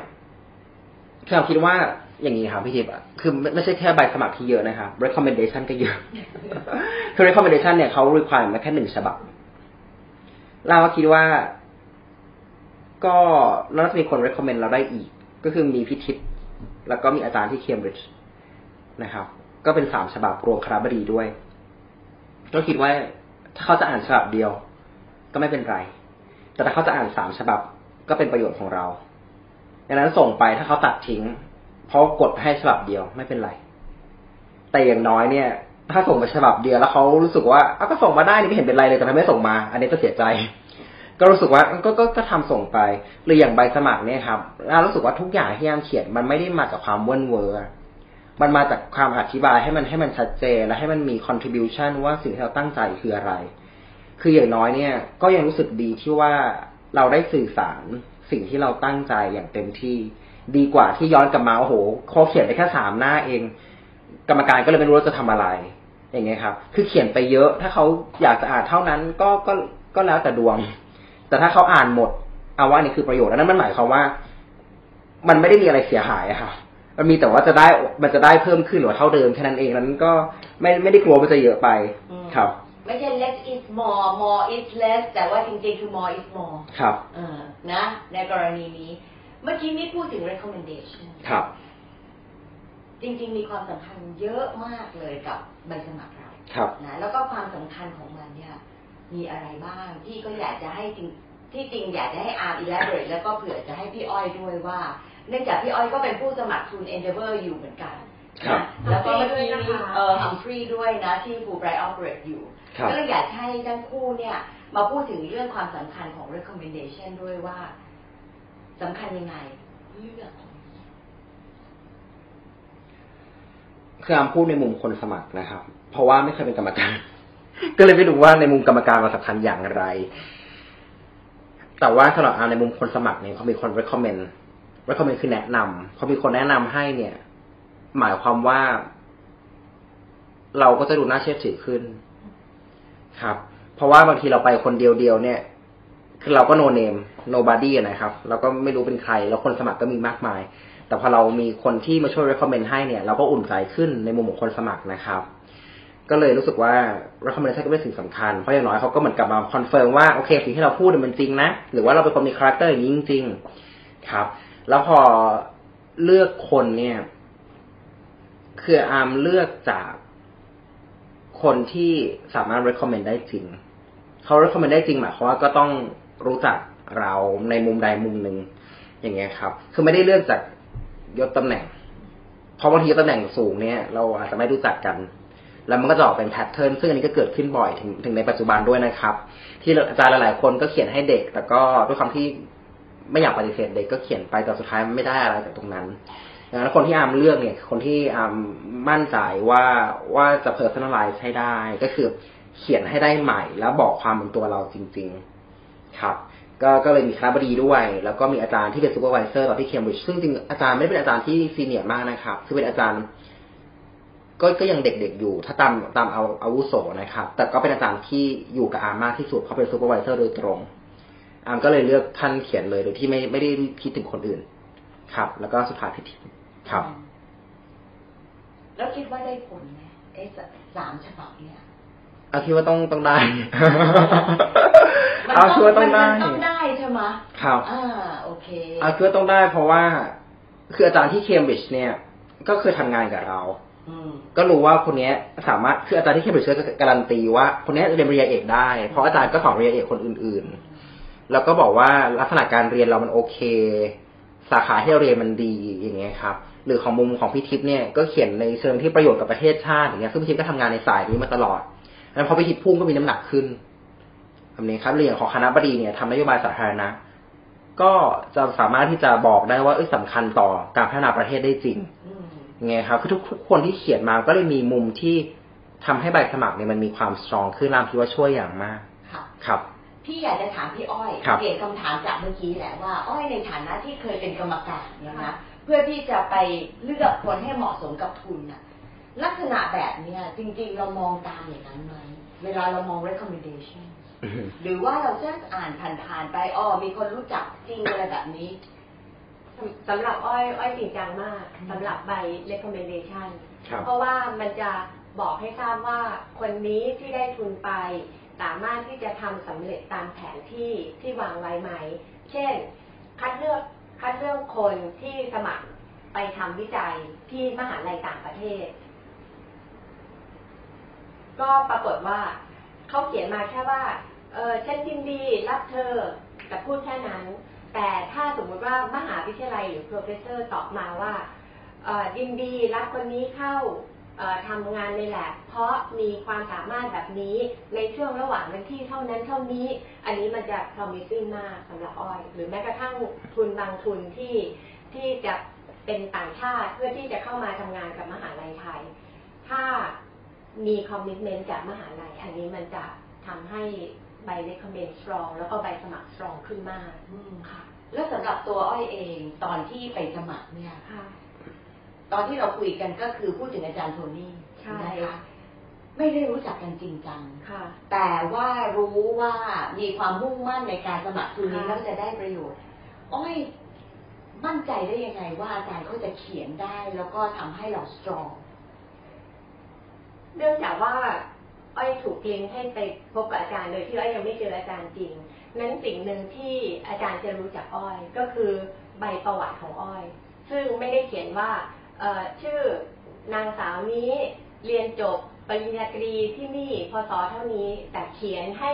คือผมคิดว่า อย่างนี้ครับพี่ทิพย์คือไม่ไม่ใช่แค่ใบสมัครที่เยอะนะครับ recommendation ก็เยอะ คือ recommendation เนี่ยเขา require มาแค่หนึ่งฉบับ เราก็คิดว่า ก็น่าจะมีคน recommend เราได้อีก ก็คือมีพี่ทิพย์แล้วก็มีอาจารย์ที่เคมบริดจ์นะครับ ก็เป็นสามฉบับรวมคณะบดีด้วย ก็คิดว่าถ้าเขาจะอ่านฉบับเดียว ก็ไม่เป็นไร แต่ถ้าเขาจะอ่านสามฉบับ ก็เป็นประโยชน์ของเราดังนั้นส่งไปถ้าเขาตัดทิ้ง เพราะกดให้ฉบับเดียวไม่เป็นไร แต่อย่างน้อยเนี่ย ถ้าส่งมาฉบับเดียวแล้วเขารู้สึกว่าอ้าก็ส่งมาได้นี่ไม่เห็นเป็นไรเลยแต่ทำไมไม่ส่งมา อันนี้ก็เสียใจ ก็รู้สึกว่าก็ก็ก็ทำส่งไปหรืออย่างใบสมัครเนี่ยครับเรารู้สึกว่าทุกอย่างที่ยามเขียนมันไม่ได้มาจากความเว่นเวอร์มันมาจากความอธิบายให้มันให้มันชัดเจนและให้มันมี contribution ว่าสิ่งที่เราตั้งใจคืออะไร คืออย่างน้อยเนี่ย ก็ยังรู้สึกดีที่ว่าเราได้สื่อสารสิ่งที่เราตั้งใจอย่างเต็มที่ ดีกว่าที่ย้อนกลับมาโอ้โหเขาเขียนไปแค่สามหน้าเอง กรรมการก็เลยไม่รู้ว่าจะทำอะไร อย่างเงี้ยครับ คือเขียนไปเยอะ ถ้าเขาอยากจะอ่านเท่านั้นก็ก็ก็แล้วแต่ดวง แต่ถ้าเขาอ่านหมด เอาว่านี่คือประโยชน์อันนั้นมันหมายความว่า มันไม่ได้มีอะไรเสียหายอะค่ะมันมีแต่ว่าจะได้มันจะได้เพิ่มขึ้นหรือเท่าเดิมแค่นั้นเองนั้นก็ไม่ไม่ได้กลัวว่าจะเยอะไปอืมครับ ไม่ใช่ less is more more is less แต่ว่าจริงๆคือ more is more ครับเออนะในกรณีนี้ เมื่อกี้นี้พูดถึง recommendation ครับ จริง ๆ มีความสำคัญเยอะมากเลยกับใบสมัครเราครับนะแล้วก็ความสำคัญของมันเนี่ย มีอะไรบ้างที่ก็อยากจะให้จริงที่จริงอยากจะให้อาร์ elaborate แล้วก็เผื่อจะให้พี่อ้อยด้วยว่า เนื่องจากพี่อ้อยก็เป็นผู้สมัคร True Endeavor อยู่เหมือนกันครับนะแล้วก็เมื่อกี้ด้วยนี้นะคะเออฮัมฟรีย์ด้วยนะที่ Fulbright Operate อยู่ครับก็เลยอยากให้ทั้งคู่เนี่ย มาพูดถึงเรื่องความสำคัญของ recommendation ด้วยว่า สำคัญยังไงเลือกคืออามพูดในมุมคนสมัครนะครับ เพราะว่าไม่เคยเป็นกรรมการ ก็เลยไม่รู้ว่าในมุมกรรมการมันสำคัญอย่างไร แต่ว่าสำหรับอามในมุมคนสมัครเนี่ยเขามีคน recommend recommend คือแนะนำเขามีคนแนะนำให้เนี่ย หมายความว่า เราก็จะดูน่าเชื่อถือขึ้น ครับ เพราะว่าบางทีเราไปคนเดียวๆเนี่ย คือเราก็ no name nobody นะครับเราก็ไม่รู้เป็นใคร แล้วคนสมัครก็มีมากมาย แต่พอเรามีคนที่มาช่วย recommend ให้เนี่ย เราก็อุ่นใจขึ้นในมุมของคนสมัครนะครับ ก็เลยรู้สึกว่า recommendation ก็เป็นสิ่งสำคัญ เพราะอย่างน้อยเขาก็เหมือนกับมา confirm ว่าโอเคสิ่งที่เราพูดมันจริงนะ หรือว่าเราเป็นคนมี character อย่างนี้จริงๆ ครับ แล้วพอเลือกคนเนี่ย คืออาร์มเลือกจากคนที่สามารถ recommend ได้จริงเขา recommend ได้จริงหมายความว่าก็ต้อง รู้จักเราในมุมใดมุมหนึ่งอย่างเงี้ยครับ คือไม่ได้เลือกจากยศตำแหน่ง เพราะบางทีตำแหน่งสูงเนี่ย เราอาจจะไม่รู้จักกัน แล้วมันก็จะออกเป็น pattern ซึ่งอันนี้ก็เกิดขึ้นบ่อยถึงถึงในปัจจุบันด้วยนะครับ ที่อาจารย์หลายๆคนก็เขียนให้เด็ก แต่ก็ด้วยความที่ไม่อยากปฏิเสธเด็กก็เขียนไปแต่สุดท้ายมันไม่ได้อะไรจากตรงนั้นดังนั้นคนที่อาร์มเลือกเนี่ย คนที่อาร์มมั่นใจว่าว่าจะ personalize ให้ได้ ก็คือเขียนให้ได้ใหม่ แล้วบอกความเป็นตัวเราจริง ๆ ครับก็ก็เลยมีคณบดีด้วย แล้วก็มีอาจารย์ที่เป็น supervisor ตอนที่เคมบริดจ์ซึ่งจริงอาจารย์ไม่ได้เป็นอาจารย์ที่ senior มากนะครับ คือเป็นอาจารย์ ก็ก็ยังเด็กๆอยู่ ถ้าตามตามเอาอาวุโสนะครับ แต่ก็เป็นอาจารย์ที่อยู่กับอาร์มมากที่สุดเพราะเป็น supervisor โดยตรง อาร์มก็เลยเลือกท่านเขียนเลยโดยที่ไม่ไม่ได้คิดถึงคนอื่น ครับ แล้วก็สุดท้ายพี่ทิพย์ครับ แล้วคิดว่าได้ผลไหมไอ้สามฉบับเนี่ย อาร์มคิดว่าต้องต้องได้มันอาร์มคิดว่าต้องได้มันต้องได้ใช่ไหมครับอ่าโอเคอาร์มคิดว่าต้องได้เพราะว่า คืออาจารย์ที่เคมบริดจ์เนี่ย ก็เคยทำงานกับเราอืมก็รู้ว่าคนเนี้ยสามารถคืออาจารย์ที่เคมบริดจ์ก็การันตีว่า คนเนี้ยเรียนปริญญาเอกได้ เพราะอาจารย์ก็สอนปริญญาเอกคนอื่น ๆ แล้วก็บอกว่าลักษณะการเรียนเรามันโอเค สาขาที่เราเรียนมันดีอย่างเงี้ยครับหรือของมุมของพี่ทิพย์เนี่ยก็เขียนในเชิงที่ประโยชน์กับประเทศชาติอย่างเงี้ยซึ่งพี่ทิพย์ก็ทำงานในสายนี้มาตลอด แล้วพอพี่ทิพย์พุ่งก็มีน้ำหนักขึ้นแบบนี้ครับเรื่องของคณะบดีเนี่ยทำนโยบายสาธารณะ ก็จะสามารถที่จะบอกได้ว่าเอ้ยสำคัญต่อการพัฒนาประเทศได้จริงอืมไงครับคือทุกทุกคนที่เขียนมาก็เลยมีมุมที่ทำให้ใบสมัครเนี่ยมันมีความสตรองขึ้นรามคิดว่าช่วยอย่างมากค่ะครับพี่อยากจะถามพี่อ้อยครับเปลี่ยนคำถามจากเมื่อกี้แหละว่าอ้อยในฐานะที่เคยเป็นกรรมการเนี่ยนะเพื่อที่จะไปเลือกคนให้เหมาะสมกับทุนน่ะ ลักษณะแบบเนี้ยจริงๆเรามองตามอย่างนั้นไหมเวลาเรามอง recommendation หรือว่าเราจะอ่านผ่านๆไปอ๋อมีคนรู้จักจริงอะไรแบบนี้สำสำหรับอ้อยอ้อยจริงจังมากสำหรับใบ recommendation ครับเพราะว่ามันจะบอกให้ทราบว่าคนนี้ที่ได้ทุนไป สามารถที่จะทำสำเร็จตามแผนที่ที่วางไว้ไหม เช่น คัดเลือกคัดเลือกคนที่สมัครไปทำวิจัยที่มหาลัยต่างประเทศ ก็ปรากฏว่าเขาเขียนมาแค่ว่า เออฉันยินดีรับเธอแต่พูดแค่นั้น แต่ถ้าสมมุติว่ามหาวิทยาลัยหรือ professor ตอบมาว่าเออยินดีรับคนนี้เข้าเอ่อทำงานในแลบเพราะมีความสามารถแบบนี้ในช่วงระหว่างวันที่เท่านั้นเท่านี้ อันนี้มันจะ promising มากสำหรับอ้อย หรือแม้กระทั่งทุนบางทุนที่ที่จะเป็นต่างชาติเพื่อที่จะเข้ามาทำงานกับมหาลัยไทย ถ้า มีคอมมิชเมนต์จากมหาลัย อันนี้มันจะทำให้ใบ recommend strong แล้วก็ใบสมัคร strong ขึ้นมากอืมค่ะ แล้วสำหรับตัวอ้อยเองตอนที่ไปสมัครเนี่ยค่ะตอนที่เราคุยกันก็คือพูดถึงอาจารย์โทนี่ใช่นะคะค่ะไม่ได้รู้จักกันจริงจังค่ะแต่ว่ารู้ว่ามีความมุ่งมั่นในการสมัครทุนนี้ค่ะแล้วจะได้ประโยชน์อ้อยมั่นใจได้ยังไงว่าอาจารย์เขาจะเขียนได้ แล้วก็ทำให้เราสตรอง เนื่องจากว่าอ้อยถูกลิงก์ให้ไปพบกับอาจารย์โดยที่อ้อยยังไม่เจออาจารย์จริง นั้นสิ่งหนึ่งที่อาจารย์จะรู้จักอ้อยก็คือใบประวัติของอ้อย ซึ่งไม่ได้เขียนว่าชื่อนางสาวนี้เรียนจบปริญญาตรีที่นี่พศเท่านี้ แต่เขียนให้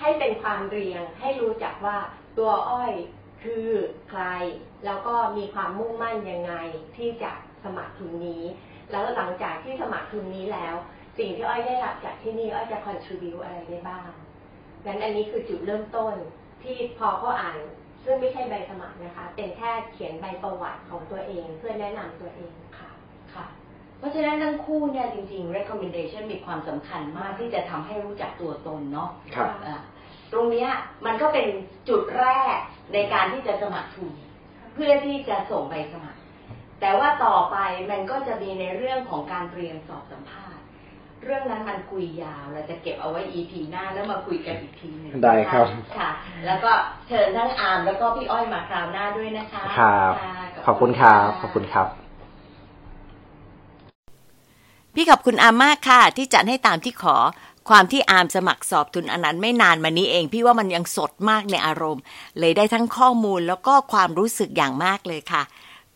ให้เป็นความเรียงให้รู้จักว่าตัวอ้อยคือใคร แล้วก็มีความมุ่งมั่นยังไงที่จะสมัครทุนนี้ แล้วหลังจากที่สมัครทุนนี้แล้ว สิ่งที่อ้อยได้รับจากที่นี่อ้อยจะ contribu อะไรได้บ้างงั้นอันนี้คือจุดเริ่มต้นที่พอเขาอ่าน ซึ่งไม่ใช่ใบสมัครนะคะ เป็นแค่เขียนใบประวัติของตัวเองเพื่อแนะนำตัวเองค่ะค่ะ เพราะฉะนั้นทั้งคู่เนี่ยจริงๆ recommendation มีความสำคัญมากที่จะทำให้รู้จักตัวตนเนาะครับอ่าตรงเนี้ยมันก็เป็นจุดแรกในการที่จะสมัครทุนเพื่อที่จะส่งใบสมัคร แต่ว่าต่อไปมันก็จะมีในเรื่องของการเตรียมสอบสัมภาษณ์ เรื่องนั้นมันคุยยาว เราจะเก็บเอาไว้ EP หน้าแล้วมาคุยกันอีกทีหนึ่งได้ครับค่ะ แล้วก็เชิญทั้งอาร์มแล้วก็พี่อ้อยมาคราวหน้าด้วยนะคะครับะขอบคุณครับขอบคุณครับ พี่ขอบคุณอามมากค่ะ ที่จัดให้ตามที่ขอความที่อามสมัครสอบทุนอันนั้นไม่นานมานี้เอง พี่ว่ามันยังสดมากในอารมณ์ เลยได้ทั้งข้อมูลแล้วก็ความรู้สึกอย่างมากเลยค่ะ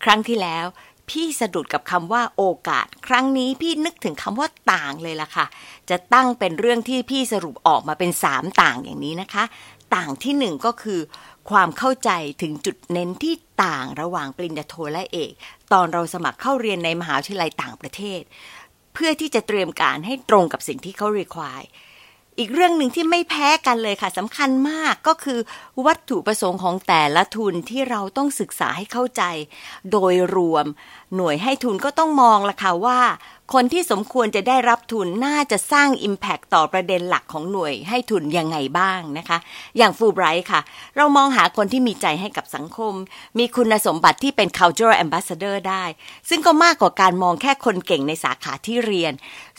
ครั้งที่แล้ว พี่สะดุดกับคำว่าโอกาส ครั้งนี้พี่นึกถึงคำว่าต่างเลยล่ะค่ะ จะตั้งเป็นเรื่องที่พี่สรุปออกมาเป็นสามต่างอย่างนี้นะคะ ต่างที่หนึ่งก็คือ ความเข้าใจถึงจุดเน้นที่ต่างระหว่างปริญญาโทและเอก ตอนเราสมัครเข้าเรียนในมหาวิทยาลัยต่างประเทศ เพื่อที่จะเตรียมการให้ตรงกับสิ่งที่เขา require อีกเรื่องหนึ่งที่ไม่แพ้กันเลยค่ะสำคัญมากก็คือวัตถุประสงค์ของแต่ละทุนที่เราต้องศึกษาให้เข้าใจ โดยรวม หน่วยให้ทุนก็ต้องมองละค่ะว่าคนที่สมควรจะได้รับทุนน่าจะสร้าง Impact ต่อประเด็นหลักของหน่วยให้ทุนยังไงบ้างนะคะ อย่างฟูไบรท์ค่ะ เรามองหาคนที่มีใจให้กับสังคม มีคุณสมบัติที่เป็น cultural ambassador ได้ ซึ่งก็มากกว่าการมองแค่คนเก่งในสาขาที่เรียน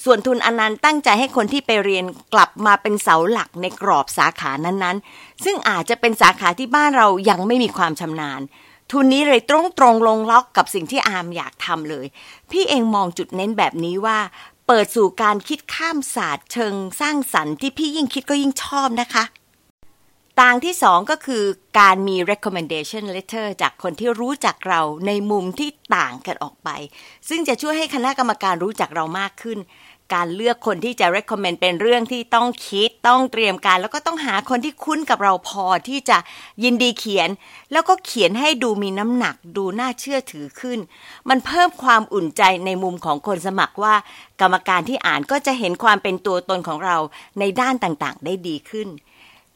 ส่วนทุนอนันต์ตั้งใจให้คนที่ไปเรียนกลับมาเป็นเสาหลักในกรอบสาขานั้นๆ ซึ่งอาจจะเป็นสาขาที่บ้านเรายังไม่มีความชำนาญ ทุนนี้เลยตรงตรงๆลงล็อกกับสิ่งที่อามอยากทำเลย พี่เองมองจุดเน้นแบบนี้ว่า เปิดสู่การคิดข้ามศาสตร์เชิงสร้างสรรค์ที่พี่ยิ่งคิดก็ยิ่งชอบนะคะต่างที่สองก็คือการมี recommendation letter จากคนที่รู้จักเราในมุมที่ต่างกันออกไป ซึ่งจะช่วยให้คณะกรรมการรู้จักเรามากขึ้น การเลือกคนที่จะ recommend เป็นเรื่องที่ต้องคิดต้องเตรียมการ แล้วก็ต้องหาคนที่คุ้นกับเราพอที่จะยินดีเขียน แล้วก็เขียนให้ดูมีน้ำหนักดูน่าเชื่อถือขึ้น มันเพิ่มความอุ่นใจในมุมของคนสมัครว่า กรรมการที่อ่านก็จะเห็นความเป็นตัวตนของเราในด้านต่างๆ ได้ดีขึ้น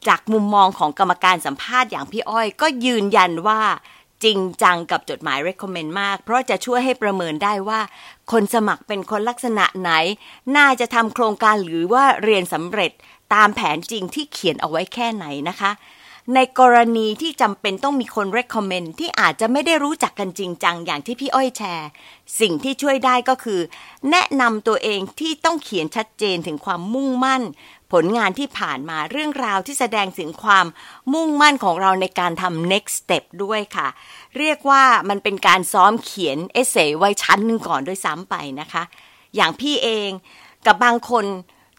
จากมุมมองของกรรมการสัมภาษณ์อย่างพี่อ้อย ก็ยืนยันว่า จริงจังกับจดหมาย recommend มาก เพราะจะช่วยให้ประเมินได้ว่า คนสมัครเป็นคนลักษณะไหน น่าจะทำโครงการหรือว่าเรียนสำเร็จตามแผนจริงที่เขียนเอาไว้แค่ไหนนะคะ ในกรณีที่จำเป็นต้องมีคน recommend ที่อาจจะไม่ได้รู้จักกันจริงจังอย่างที่พี่อ้อยแชร์ สิ่งที่ช่วยได้ก็คือ แนะนำตัวเองที่ต้องเขียนชัดเจนถึงความมุ่งมั่น ผลงานที่ผ่านมาเรื่องราวที่แสดงถึงความมุ่งมั่นของเราในการทำ next step ด้วยค่ะ เรียกว่ามันเป็นการซ้อมเขียนเอเซไว้ชั้นหนึ่งก่อนด้วยซ้ำไปนะคะ อย่างพี่เองกับบางคน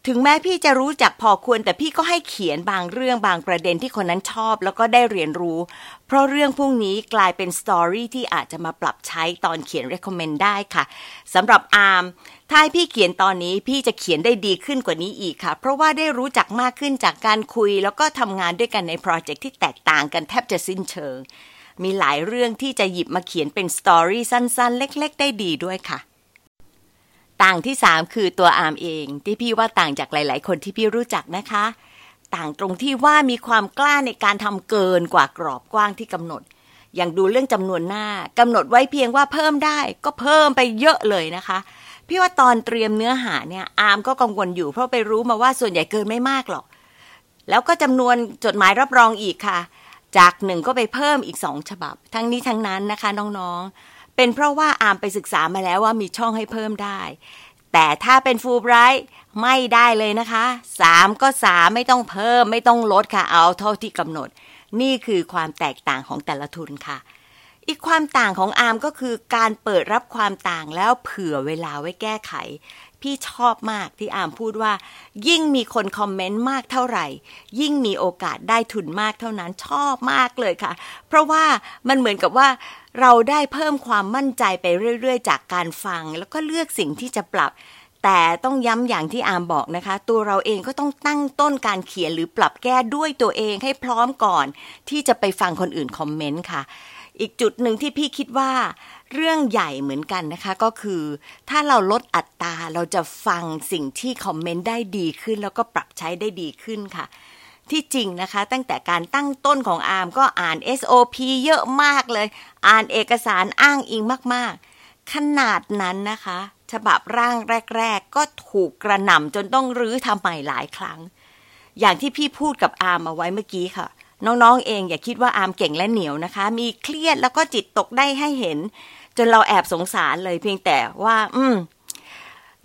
ถึงแม้พี่จะรู้จักพอควร แต่พี่ก็ให้เขียนบางเรื่องบางประเด็นที่คนนั้นชอบ แล้วก็ได้เรียนรู้ เพราะเรื่องพวกนี้กลายเป็นสตอรี่ที่อาจจะมาปรับใช้ตอนเขียน recommend ได้ค่ะสำหรับอาร์ม ถ้าให้พี่เขียนตอนนี้พี่จะเขียนได้ดีขึ้นกว่านี้อีกค่ะ เพราะว่าได้รู้จักมากขึ้นจากการคุย แล้วก็ทำงานด้วยกันในโปรเจกต์ที่แตกต่างกันแทบจะสิ้นเชิง มีหลายเรื่องที่จะหยิบมาเขียนเป็นสตอรี่สั้นๆ เล็ก ๆ ได้ดีด้วยค่ะ ต่างที่สามคือตัวอาร์มเอง ที่พี่ว่าต่างจากหลาย ๆ คนที่พี่รู้จักนะคะ ต่างตรงที่ว่ามีความกล้าในการทำเกินกว่ากรอบกว้างที่กำหนดอย่างดูเรื่องจำนวนหน้ากำหนดไว้เพียงว่าเพิ่มได้ก็เพิ่มไปเยอะเลยนะคะ พี่ว่าตอนเตรียมเนื้อหาเนี่ย อาร์มก็กังวลอยู่เพราะไปรู้มาว่าส่วนใหญ่เกินไม่มากหรอก แล้วก็จำนวนจดหมายรับรองอีกค่ะ จากหนึ่งก็ไปเพิ่มอีกสองฉบับ ทั้งนี้ทั้งนั้นนะคะน้องๆ เป็นเพราะว่าอาร์มไปศึกษามาแล้วว่ามีช่องให้เพิ่มได้ แต่ถ้าเป็นฟูลไบรท์ไม่ได้เลยนะคะสามก็สามไม่ต้องเพิ่มไม่ต้องลดค่ะเอาเท่าที่กำหนด นี่คือความแตกต่างของแต่ละทุนค่ะ อีกความต่างของอาร์มก็คือการเปิดรับความต่างแล้วเผื่อเวลาไว้แก้ไข พี่ชอบมากที่อาร์มพูดว่า ยิ่งมีคนคอมเมนต์มากเท่าไหร่ ยิ่งมีโอกาสได้ทุนมากเท่านั้นชอบมากเลยค่ะ เพราะว่ามันเหมือนกับว่าเราได้เพิ่มความมั่นใจไปเรื่อย ๆ จากการฟัง แล้วก็เลือกสิ่งที่จะปรับแต่ต้องย้ำอย่างที่อามบอกนะคะ ตัวเราเองก็ต้องตั้งต้นการเขียนหรือปรับแก้ด้วยตัวเองให้พร้อมก่อน ที่จะไปฟังคนอื่นคอมเมนต์ค่ะ อีกจุดหนึ่งที่พี่คิดว่าเรื่องใหญ่เหมือนกันนะคะ ก็คือ ถ้าเราลดอัตราเราจะฟังสิ่งที่คอมเมนต์ได้ดีขึ้น แล้วก็ปรับใช้ได้ดีขึ้นค่ะ ที่จริงนะคะ ตั้งแต่การตั้งต้นของอาร์มก็อ่าน SOP เยอะมากเลย อ่านเอกสารอ้างอิงมากๆ ขนาดนั้นนะคะ ฉบับร่างแรก ๆ ก็ถูกกระหน่ำจนต้องรื้อทำใหม่หลายครั้ง อย่างที่พี่พูดกับอาร์มเอาไว้เมื่อกี้ค่ะ น้องๆเองอย่าคิดว่าอาร์มเก่งและเหนียวนะคะ มีเครียดแล้วก็จิตตกได้ให้เห็น จนเราแอบสงสารเลยเพียงแต่ว่า อืม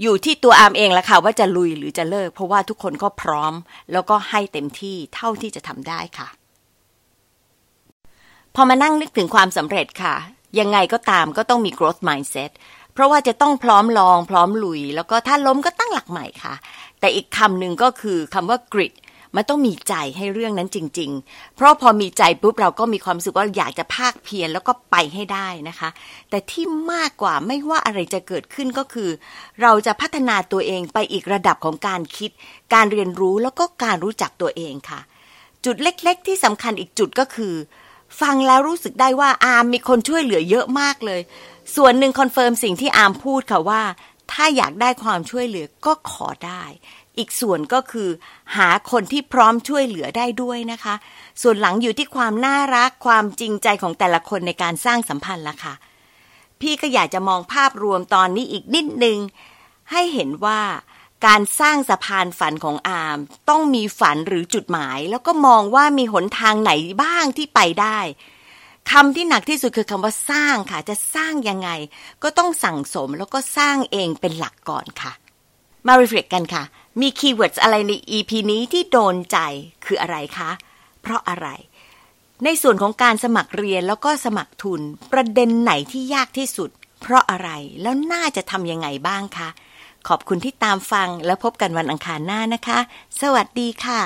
อยู่ที่ตัวอาร์มเองแหละค่ะว่าจะลุยหรือจะเลิก เพราะว่าทุกคนก็พร้อม แล้วก็ให้เต็มที่เท่าที่จะทำได้ค่ะ พอมานั่งนึกถึงความสำเร็จค่ะ ยังไงก็ตามก็ต้องมี growth mindset เพราะว่าจะต้องพร้อมลองพร้อมลุย แล้วก็ถ้าล้มก็ตั้งหลักใหม่ค่ะ แต่อีกคำหนึ่งก็คือคำว่า grit มันต้องมีใจให้เรื่องนั้นจริง ๆ เพราะพอมีใจปุ๊บเราก็มีความรู้สึกว่าอยากจะพากเพียรแล้วก็ไปให้ได้นะคะ แต่ที่มากกว่าไม่ว่าอะไรจะเกิดขึ้นก็คือ เราจะพัฒนาตัวเองไปอีกระดับของการคิด การเรียนรู้แล้วก็การรู้จักตัวเองค่ะ จุดเล็กๆ ที่สำคัญอีกจุดก็คือ ฟังแล้วรู้สึกได้ว่าอาร์มมีคนช่วยเหลือเยอะมากเลย ส่วนหนึ่ง confirm สิ่งที่อาร์มพูดค่ะว่าถ้าอยากได้ความช่วยเหลือก็ขอได้ อีกส่วนก็คือ หาคนที่พร้อมช่วยเหลือได้ด้วยนะคะ ส่วนหลังอยู่ที่ความน่ารักความจริงใจของแต่ละคนในการสร้างสัมพันธ์ละค่ะ พี่ก็อยากจะมองภาพรวมตอนนี้อีกนิดนึง ให้เห็นว่าการสร้างสะพานฝันของอาร์มต้องมีฝันหรือจุดหมาย แล้วก็มองว่ามีหนทางไหนบ้างที่ไปได้คำที่หนักที่สุดคือคำว่าสร้างค่ะ จะสร้างยังไง ก็ต้องสั่งสมแล้วก็สร้างเองเป็นหลักก่อนค่ะ มา reflect กันค่ะ มี keyword อะไรใน EP นี้ที่โดนใจคืออะไรคะ เพราะอะไร ในส่วนของการสมัครเรียนแล้วก็สมัครทุน ประเด็นไหนที่ยากที่สุด เพราะอะไรแล้วน่าจะทำยังไงบ้างคะ ขอบคุณที่ตามฟังแล้วพบกันวันอังคารหน้านะคะ สวัสดีค่ะ